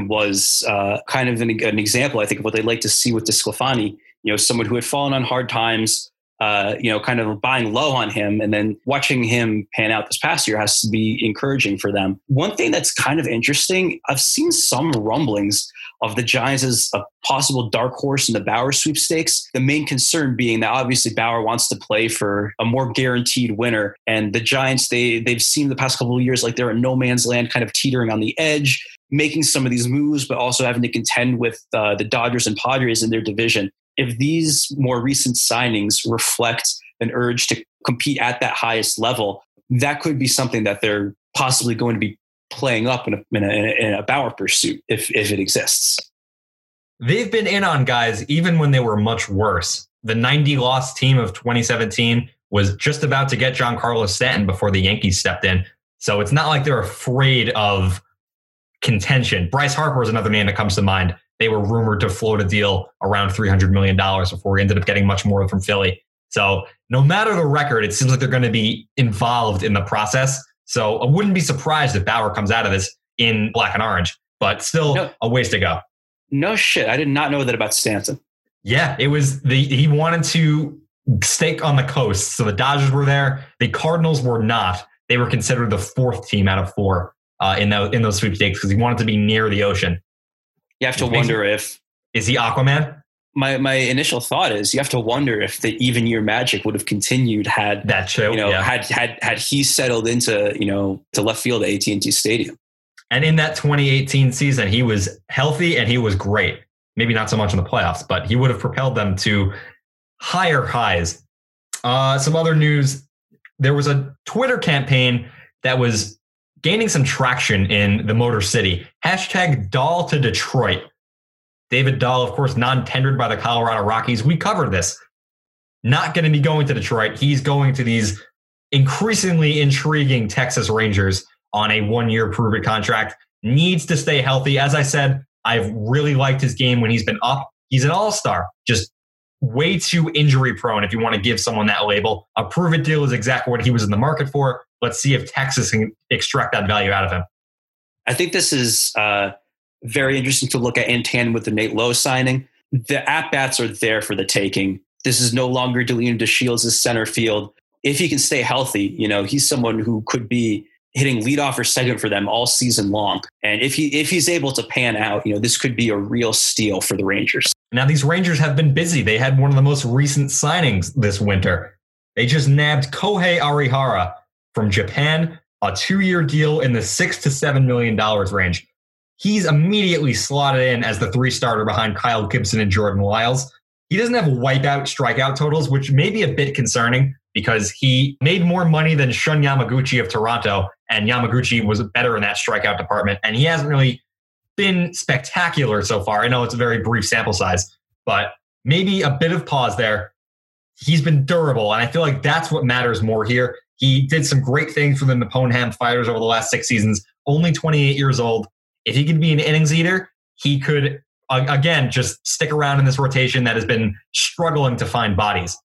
was uh, kind of an, an, example, I think, of what they'd like to see with DeSclafani. You know, someone who had fallen on hard times, uh, you know, kind of buying low on him and then watching him pan out this past year has to be encouraging for them. One thing that's kind of interesting, I've seen some rumblings of the Giants as a possible dark horse in the Bauer sweepstakes. The main concern being that obviously Bauer wants to play for a more guaranteed winner. And the Giants, they they've seen the past couple of years like they're in no man's land, kind of teetering on the edge making some of these moves, but also having to contend with uh, the Dodgers and Padres in their division if these more recent signings reflect an urge to compete at that highest level, that could be something that they're possibly going to be playing up in a, in a, in a Bauer pursuit if, if it exists. They've been in on guys even when they were much worse. The 90 loss team of 2017 was just about to get Giancarlo Stanton before the Yankees stepped in. So it's not like they're afraid of contention. Bryce Harper is another name that comes to mind. They were rumored to float a deal around $300 million before we ended up getting much more from Philly. So no matter the record, it seems like they're going to be involved in the process. So I wouldn't be surprised if Bauer comes out of this in black and orange, but still no, a ways to go. No shit. I did not know that about Stanton. Yeah, it was the he wanted to stake on the coast. So the Dodgers were there. The Cardinals were not. They were considered the fourth team out of four uh, in, the, in those sweepstakes because he wanted to be near the ocean. You have to wonder if is he Aquaman? My my initial thought is you have to wonder if the even year magic would have continued had that show, you know, yeah. had had had he settled into you know to left field at AT and T Stadium. And in that 2018 season, he was healthy and he was great. Maybe not so much in the playoffs, but he would have propelled them to higher highs. Uh, some other news: there was a Twitter campaign that was gaining some traction in the Motor City. Hashtag Dahl to Detroit. David Dahl, of course, non tendered by the Colorado Rockies. We covered this. Not going to be going to Detroit. He's going to these increasingly intriguing Texas Rangers on a one year prove it contract. Needs to stay healthy. As I said, I've really liked his game when he's been up. He's an all star, just way too injury prone if you want to give someone that label. A prove it deal is exactly what he was in the market for. Let's see if Texas can extract that value out of him. I think this is uh, very interesting to look at in tandem with the Nate Lowe signing. The at bats are there for the taking. This is no longer Delino DeShields' center field. If he can stay healthy, you know, he's someone who could be hitting leadoff or second for them all season long. And if he if he's able to pan out, you know, this could be a real steal for the Rangers. Now these Rangers have been busy. They had one of the most recent signings this winter. They just nabbed Kohei Arihara, from Japan, a two year deal in the six to seven million dollars range. He's immediately slotted in as the three starter behind Kyle Gibson and Jordan Lyles. He doesn't have wipeout strikeout totals, which may be a bit concerning because he made more money than Shun Yamaguchi of Toronto, and Yamaguchi was better in that strikeout department. And he hasn't really been spectacular so far. I know it's a very brief sample size, but maybe a bit of pause there. He's been durable, and I feel like that's what matters more here. He did some great things for the Nippon Fighters over the last six seasons. Only 28 years old. If he could be an innings eater, he could again just stick around in this rotation that has been struggling to find bodies.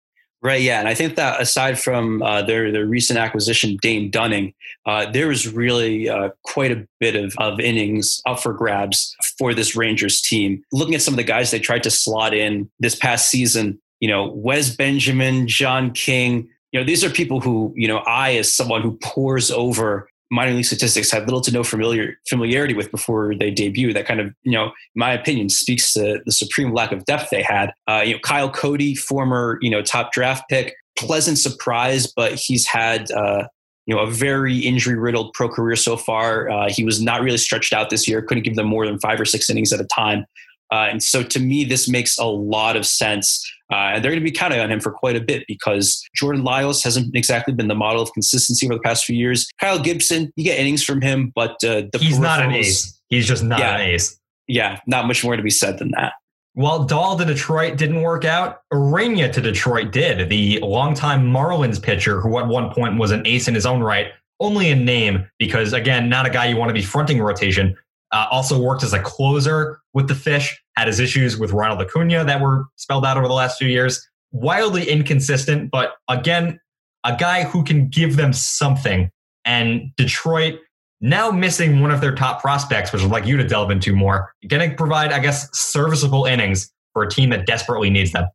Right, yeah, and I think that aside from uh, their their recent acquisition, Dane Dunning, uh, really uh, quite a bit of, of innings up for grabs for this Rangers team. Looking at some of the guys they tried to slot in this past season, you know, Wes Benjamin, John King, you know, these are people who, you know, I as someone who pores over minor league statistics had little to no familiar familiarity with before they debut. That kind of, you know, in my opinion, speaks to the supreme lack of depth they had. Uh, you know, Kyle Cody, former, you know, top draft pick, pleasant surprise, but he's had uh, you know a very injury riddled pro career so far. Uh, he was not really stretched out this year. Couldn't give them more than five or six innings at a time. Uh, and so to me, this makes a lot of sense. Uh, and they're going to be counting on him for quite a bit because Jordan Lyles hasn't exactly been the model of consistency over the past few years. Kyle Gibson, you get innings from him, but uh, the he's not an ace. He's just not yeah, an ace. Yeah, not much more to be said than that. While Dahl to Detroit didn't work out, Ureña to Detroit did. The longtime Marlins pitcher, who at one point was an ace in his own right, only in name, because again, not a guy you want to be fronting rotation, uh, also worked as a closer with the Fish, had his issues with Ronald Acuna that were spelled out over the last few years. Wildly inconsistent, but again, a guy who can give them something. And Detroit, now missing one of their top prospects, which I'd like you to delve into more, going to provide, I guess, serviceable innings for a team that desperately needs them.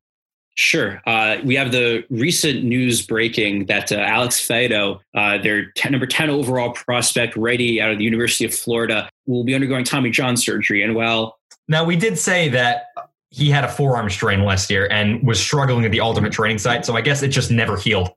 Sure. Uh, we have the recent news breaking that uh, Alex Faedo, uh, their 10, number 10 overall prospect, righty out of the University of Florida, will be undergoing Tommy John surgery. And while now we did say that he had a forearm strain last year and was struggling at the alternate training site, so I guess it just never healed.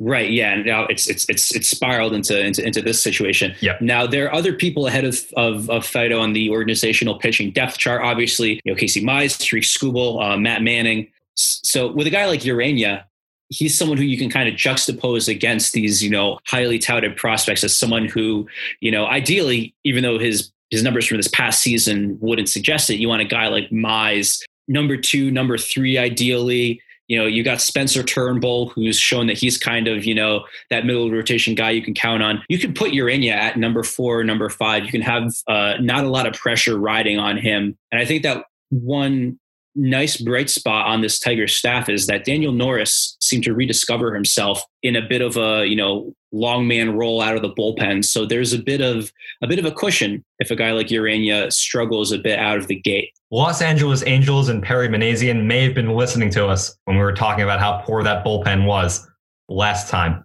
Right. Yeah. Now it's it's it's it's spiraled into into, into this situation. Yeah. Now there are other people ahead of of, of Faedo on the organizational pitching depth chart. Obviously, you know Casey Mize, Tarik Skubal, uh, Matt Manning. So with a guy like Ureña, he's someone who you can kind of juxtapose against these, you know, highly touted prospects as someone who, you know, ideally, even though his his numbers from this past season wouldn't suggest it, you want a guy like Mize, number two, number three, ideally. You know, you got Spencer Turnbull, who's shown that he's kind of, you know, that middle rotation guy you can count on. You can put Ureña at number four, number five. You can have uh, not a lot of pressure riding on him. And I think that one nice bright spot on this Tiger staff is that Daniel Norris seemed to rediscover himself in a bit of a you know long man role out of the bullpen. So there's a bit of a bit of a cushion if a guy like Ureña struggles a bit out of the gate. Los Angeles Angels and Perry Minasian may have been listening to us when we were talking about how poor that bullpen was last time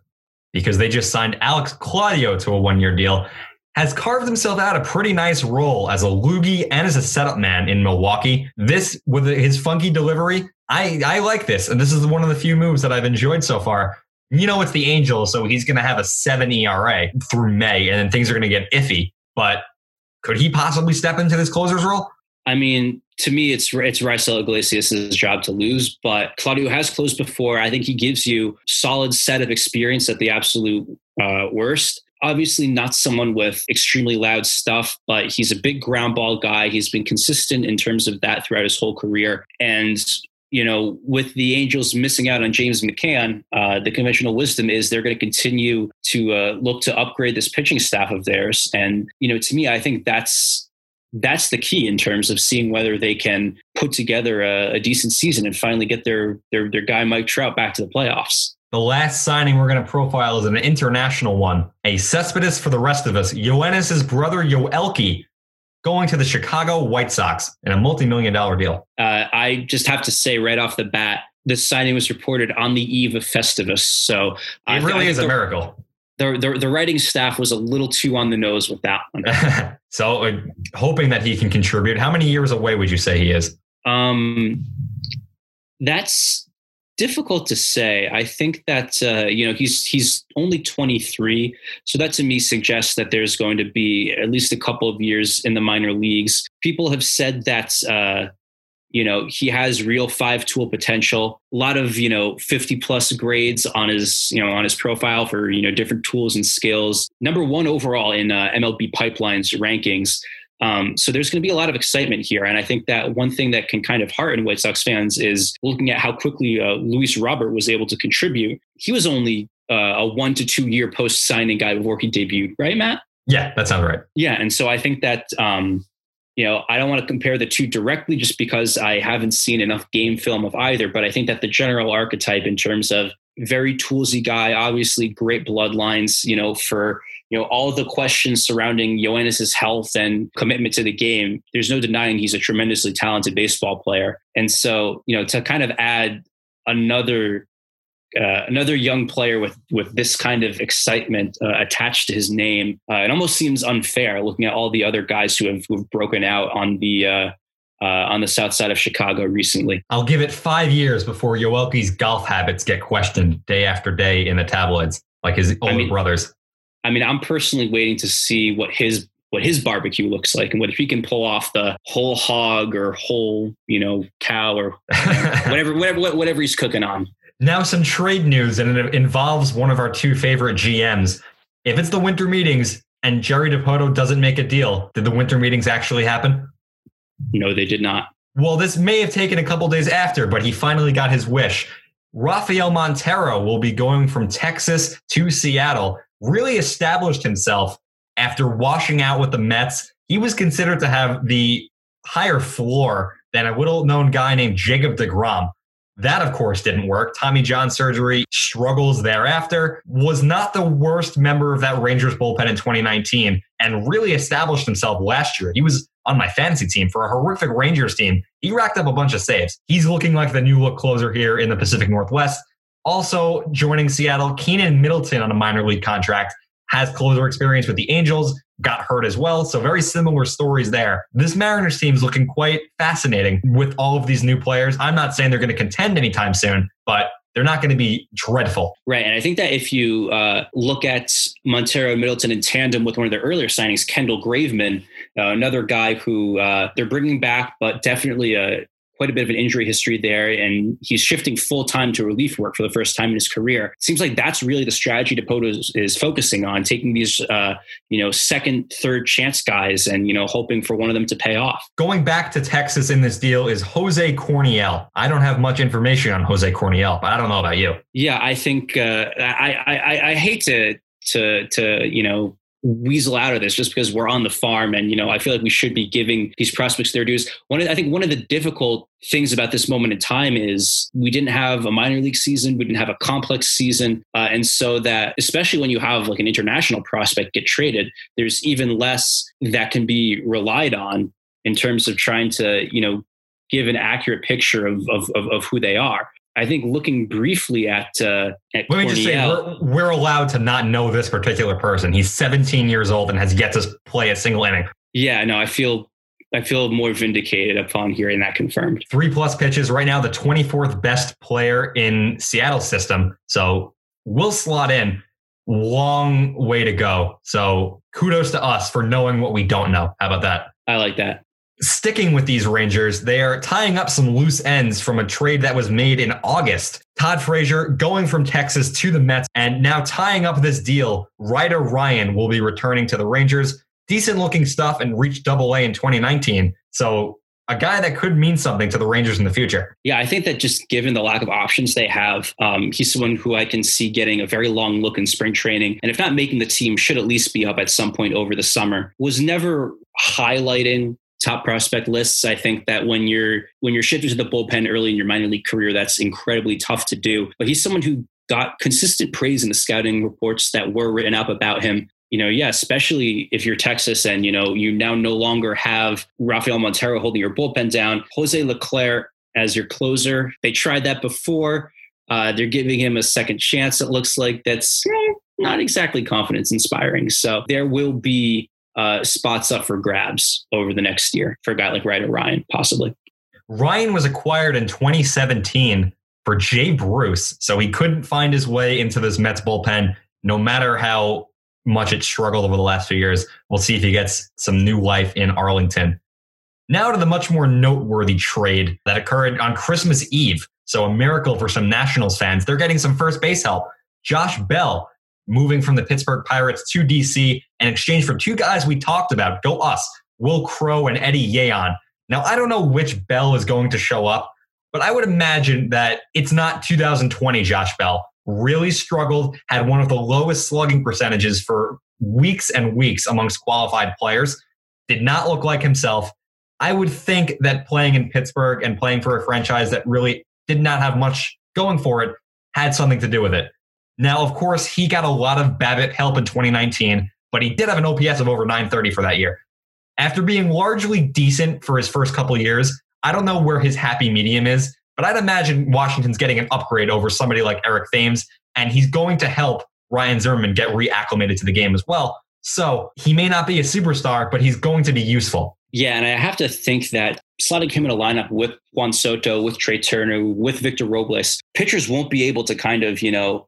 because they just signed Alex Claudio to a one year deal has carved himself out a pretty nice role as a loogie and as a setup man in Milwaukee. This, with his funky delivery, I, I like this. And this is one of the few moves that I've enjoyed so far. You know, it's the Angels, so he's going to have a seven ERA through May, and then things are going to get iffy. But could he possibly step into this closer's role? I mean, to me, it's it's Raisel Iglesias' job to lose, but Claudio has closed before. I think he gives you solid set of experience at the absolute uh, worst obviously not someone with extremely loud stuff, but he's a big ground ball guy. He's been consistent in terms of that throughout his whole career. And you know, with the Angels missing out on James McCann, uh, the conventional wisdom is they're going to continue to uh, look to upgrade this pitching staff of theirs. And you know, to me, I think that's that's the key in terms of seeing whether they can put together a, a decent season and finally get their their their guy Mike Trout back to the playoffs. The last signing we're going to profile is an international one, a Cespedes for the rest of us. Yoenis' brother Yoelqui going to the Chicago White Sox in a multi-million dollar deal. Uh, I just have to say right off the bat, this signing was reported on the eve of Festivus, so it really is a miracle. The, the, the writing staff was a little too on the nose with that one. so, uh, hoping that he can contribute. How many years away would you say he is? Um, that's difficult to say. I think that uh, you know he's he's only 23, so that to me suggests that there's going to be at least a couple of years in the minor leagues. People have said that uh, you know he has real five tool potential. A lot of you know 50 plus grades on his you know on his profile for you know different tools and skills. Number one overall in uh, MLB Pipeline's rankings. Um, so there's going to be a lot of excitement here. And I think that one thing that can kind of hearten White Sox fans is looking at how quickly uh, Luis Robert was able to contribute. He was only uh, a one to two year post signing guy before he debuted, right, Matt? Yeah, that sounds right. Yeah. And so I think that, um, you know, I don't want to compare the two directly just because I haven't seen enough game film of either, but I think that the general archetype in terms of very toolsy guy, obviously great bloodlines, you know, for you know all the questions surrounding Yoenis's health and commitment to the game. There's no denying he's a tremendously talented baseball player, and so you know to kind of add another uh, another young player with with this kind of excitement uh, attached to his name. Uh, it almost seems unfair looking at all the other guys who have, who have broken out on the uh, uh, on the south side of Chicago recently. I'll give it five years before Yoelqui's golf habits get questioned day after day in the tabloids, like his older I mean, brothers. I mean, I'm personally waiting to see what his what his barbecue looks like and what if he can pull off the whole hog or whole, you know, cow or whatever, whatever, whatever he's cooking on. Now, some trade news, and it involves one of our two favorite GMs. If it's the winter meetings and Jerry Dipoto doesn't make a deal, did the winter meetings actually happen? No, they did not. Well, this may have taken a couple days after, but he finally got his wish. Rafael Montero will be going from Texas to Seattle, really established himself after washing out with the Mets. He was considered to have the higher floor than a little known guy named Jacob DeGrom. That, of course, didn't work. Tommy John surgery struggles thereafter. Was not the worst member of that Rangers bullpen in 2019 and really established himself last year. He was on my fantasy team for a horrific Rangers team. He racked up a bunch of saves. He's looking like the new look closer here in the Pacific Northwest. Also joining Seattle, Keynan Middleton on a minor league contract has closer experience with the Angels, got hurt as well. So very similar stories there. This Mariners team is looking quite fascinating with all of these new players. I'm not saying they're going to contend anytime soon, but they're not going to be dreadful. Right. And I think that if you uh, look at Montero Middleton in tandem with one of their earlier signings, Kendall Graveman, uh, another guy who uh, they're bringing back, but definitely a quite a bit of an injury history there, and he's shifting full time to relief work for the first time in his career. It seems like that's really the strategy Dipoto is, is focusing on, taking these uh, you know second, third chance guys, and you know hoping for one of them to pay off. Going back to Texas in this deal is Jose Corniel. I don't have much information on Jose Corniel, but I don't know about you. Yeah, I think uh, I, I I hate to to to you know weasel out of this just because we're on the farm and you know i feel like we should be giving these prospects their dues. One of, i think one of the difficult things about this moment in time is we didn't have a minor league season we didn't have a complex season uh, and so that especially when you have like an international prospect get traded there's even less that can be relied on in terms of trying to you know give an accurate picture of, of, of, of who they are I think looking briefly at uh, at let me just say we're, we're, allowed to not know this particular person. He's 17 years old and has yet to play a single inning. Yeah, no, I feel I feel more vindicated upon hearing that confirmed. Three plus pitches right now, the 24th best player in Seattle system. So we'll slot in. Long way to go. So kudos to us for knowing what we don't know. How about that? I like that sticking with these Rangers, they are tying up some loose ends from a trade that was made in August. Todd Frazier going from Texas to the Mets and now tying up this deal. Ryder Ryan will be returning to the Rangers. Decent looking stuff and reached double A in 2019. So a guy that could mean something to the Rangers in the future. Yeah, I think that just given the lack of options they have, um, he's someone who I can see getting a very long look in spring training. And if not making the team, should at least be up at some point over the summer. Was never highlighting top prospect lists. I think that when you're when you're shifting to the bullpen early in your minor league career, that's incredibly tough to do. But he's someone who got consistent praise in the scouting reports that were written up about him. You know, yeah, especially if you're Texas and you know you now no longer have Rafael Montero holding your bullpen down, Jose Leclerc as your closer. They tried that before. Uh, they're giving him a second chance. It looks like that's not exactly confidence inspiring. So there will be uh, spots up for grabs over the next year for a guy like Ryder Ryan, possibly. Ryan was acquired in 2017 for Jay Bruce, so he couldn't find his way into this Mets bullpen, no matter how much it struggled over the last few years. We'll see if he gets some new life in Arlington. Now to the much more noteworthy trade that occurred on Christmas Eve. So a miracle for some Nationals fans. They're getting some first base help. Josh Bell moving from the Pittsburgh Pirates to DC in exchange for two guys we talked about. Go us, Will Crowe and Eddy Yean. Now, I don't know which Bell is going to show up, but I would imagine that it's not 2020 Josh Bell. Really struggled, had one of the lowest slugging percentages for weeks and weeks amongst qualified players. Did not look like himself. I would think that playing in Pittsburgh and playing for a franchise that really did not have much going for it had something to do with it. Now, of course, he got a lot of BABIP help in 2019, but he did have an OPS of over 930 for that year. After being largely decent for his first couple years, I don't know where his happy medium is, but I'd imagine Washington's getting an upgrade over somebody like Eric Thames, and he's going to help Ryan Zimmerman get reacclimated to the game as well. So he may not be a superstar, but he's going to be useful. Yeah, and I have to think that slotting him in a lineup with Juan Soto, with Trea Turner, with Victor Robles, pitchers won't be able to kind of, you know,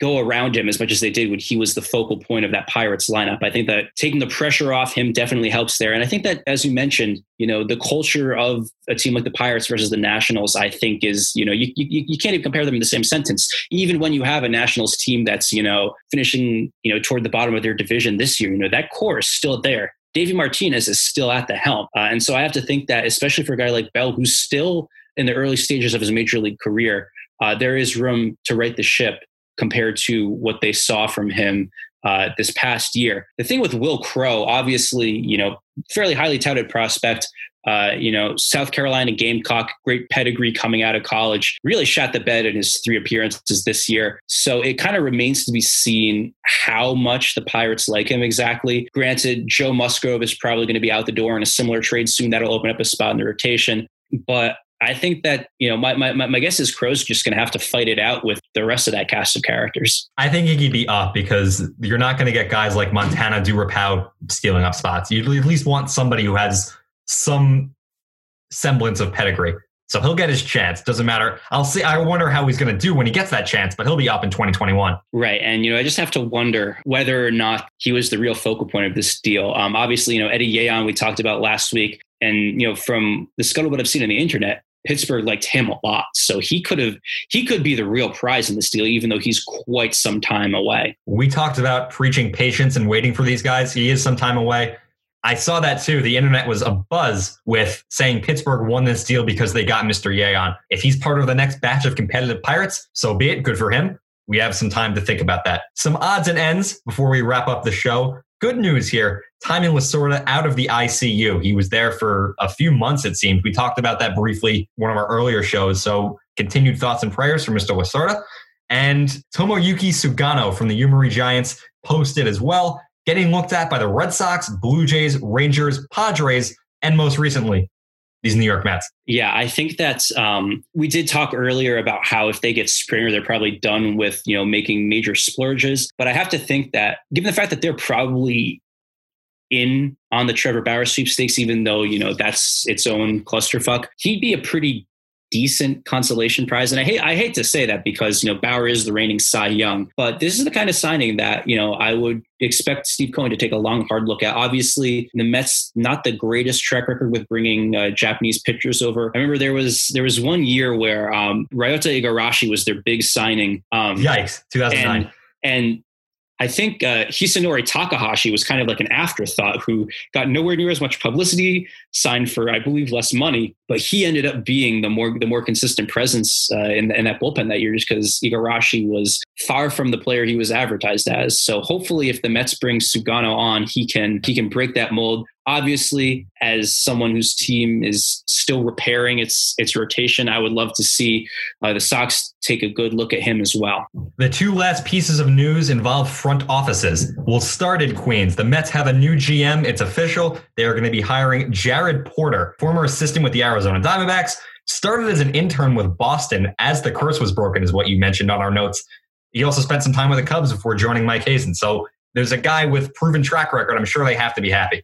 go around him as much as they did when he was the focal point of that Pirates lineup. I think that taking the pressure off him definitely helps there. And I think that, as you mentioned, you know, the culture of a team like the Pirates versus the Nationals, I think is, you know, you, you, you can't even compare them in the same sentence. Even when you have a Nationals team that's, you know, finishing, you know, toward the bottom of their division this year, you know, that core is still there. Davey Martinez is still at the helm. Uh, and so I have to think that, especially for a guy like Bell, who's still in the early stages of his major league career, uh, there is room to right the ship compared to what they saw from him uh, this past year. The thing with Will Crowe, obviously, you know, fairly highly touted prospect. Uh, you know, South Carolina Gamecock, great pedigree coming out of college, really shot the bed in his three appearances this year. So it kind of remains to be seen how much the Pirates like him exactly. Granted, Joe Musgrove is probably going to be out the door in a similar trade soon. That'll open up a spot in the rotation. But I think that, you know, my, my, my guess is Crowe's just going to have to fight it out with the rest of that cast of characters. I think he could be up because you're not going to get guys like Montana Durapau stealing up spots. You at least want somebody who has some semblance of pedigree. So he'll get his chance. Doesn't matter. I'll see. I wonder how he's going to do when he gets that chance, but he'll be up in 2021. Right. And, you know, I just have to wonder whether or not he was the real focal point of this deal. Um, obviously, you know, Eddy Yean, we talked about last week. And, you know, from the scuttlebutt I've seen on the internet, Pittsburgh liked him a lot. So he could have he could be the real prize in this deal, even though he's quite some time away. We talked about preaching patience and waiting for these guys. He is some time away. I saw that too. The internet was a buzz with saying Pittsburgh won this deal because they got Mr. Yean. If he's part of the next batch of competitive Pirates, so be it. Good for him. We have some time to think about that. Some odds and ends before we wrap up the show. Good news here. Tommy Lasorda out of the ICU. He was there for a few months, it seems. We talked about that briefly one of our earlier shows. So continued thoughts and prayers for Mr. Lasorda. And Tomoyuki Sugano from the Yomiuri Giants posted as well, getting looked at by the Red Sox, Blue Jays, Rangers, Padres, and most recently, these New York Mets. Yeah, I think that's um, we did talk earlier about how if they get Springer, they're probably done with you know making major splurges. But I have to think that given the fact that they're probably in on the Trevor Bauer sweepstakes, even though you know that's its own clusterfuck, he'd be a pretty decent consolation prize. And I hate I hate to say that because you know Bauer is the reigning Cy Young, but this is the kind of signing that you know I would expect Steve Cohen to take a long hard look at. Obviously, the Mets not the greatest track record with bringing uh, Japanese pitchers over. I remember there was there was one year where um, Ryota Igarashi was their big signing. Um, Yikes, 2009. And, and I think uh, Hisanori Takahashi was kind of like an afterthought who got nowhere near as much publicity, signed for I believe less money, but he ended up being the more the more consistent presence uh, in, in that bullpen that year, just because Igarashi was far from the player he was advertised as. So hopefully, if the Mets bring Sugano on, he can he can break that mold obviously as someone whose team is still repairing its its rotation i would love to see uh, the sox take a good look at him as well. The two last pieces of news involve front offices. We'll start in queens. The mets have a new gm it's official. They are going to be hiring jared porter former assistant with the arizona diamondbacks. Started as an intern with boston as the curse was broken is what you mentioned on our notes. He also spent some time with the cubs before joining mike hazen. So there's a guy with proven track record. I'm sure they have to be happy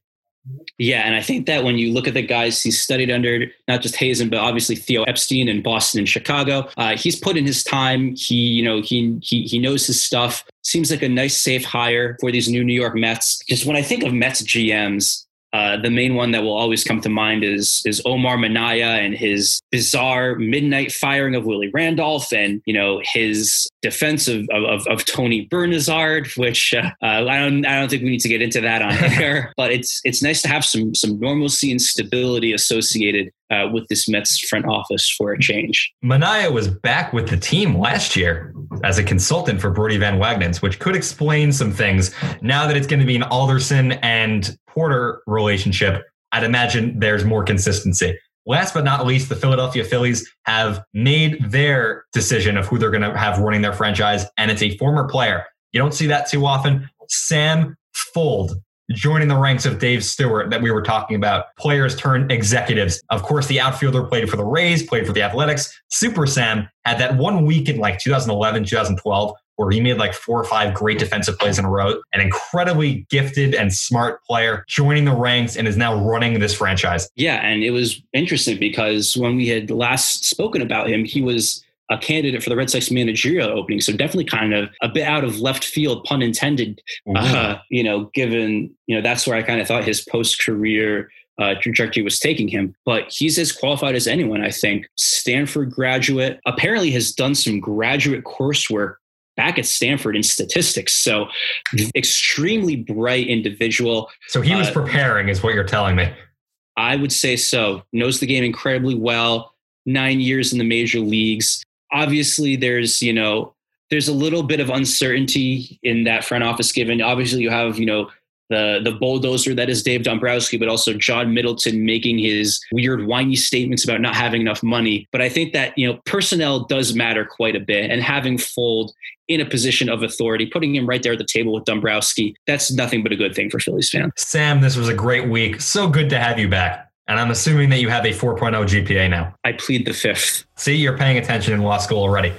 yeah, and I think that when you look at the guys he's studied under, not just Hazen, but obviously Theo Epstein in Boston and Chicago, uh, he's put in his time. He, you know, he he he knows his stuff. Seems like a nice, safe hire for these new New York Mets. Just when I think of Mets GMs, uh, the main one that will always come to mind is is Omar Minaya and his bizarre midnight firing of Willie Randolph, and you know his defense of of, of Tony Bernazard, which uh, I don't I don't think we need to get into that on air. but it's it's nice to have some some normalcy and stability associated uh, with this Mets front office for a change. Minaya was back with the team last year as a consultant for Brodie Van Wagenen, which could explain some things now that it's going to be an Alderson and Porter relationship. I'd imagine there's more consistency. Last but not least, the Philadelphia Phillies have made their decision of who they're going to have running their franchise, and it's a former player. You don't see that too often. Sam Fuld joining the ranks of Dave Stewart that we were talking about. Players turn executives. Of course, the outfielder played for the Rays, played for the Athletics. Super Sam had that one week in like 2011, 2012 where he made like four or five great defensive plays in a row. An incredibly gifted and smart player joining the ranks and is now running this franchise. Yeah, and it was interesting because when we had last spoken about him, he was a candidate for the Red Sox managerial opening. So definitely kind of a bit out of left field, pun intended. Uh, you know, given you know that's where I kind of thought his post career uh, trajectory was taking him. But he's as qualified as anyone, I think. Stanford graduate, apparently has done some graduate coursework back at Stanford in statistics. So extremely bright individual. So he was uh, preparing, is what you're telling me. I would say so. Knows the game incredibly well. Nine years in the major leagues obviously there's you know there's a little bit of uncertainty in that front office given obviously you have you know the the bulldozer that is Dave Dombrowski, but also John Middleton making his weird whiny statements about not having enough money. But I think that you know personnel does matter quite a bit, and having Fuld in a position of authority, putting him right there at the table with Dombrowski, that's nothing but a good thing for Phillies fans. Sam, this was a great week. So good to have you back. And I'm assuming that you have a 4.0 GPA now. I plead the fifth. See, you're paying attention in law school already.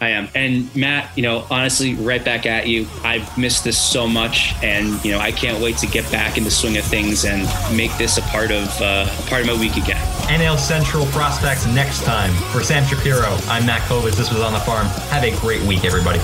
I am. And Matt, you know, honestly, right back at you. I've missed this so much, and you know, I can't wait to get back in the swing of things and make this a part of uh, a part of my week again. NL Central prospects next time. For Sam Shapiro, I'm Matt Kovitz. This was on the farm. Have a great week, everybody.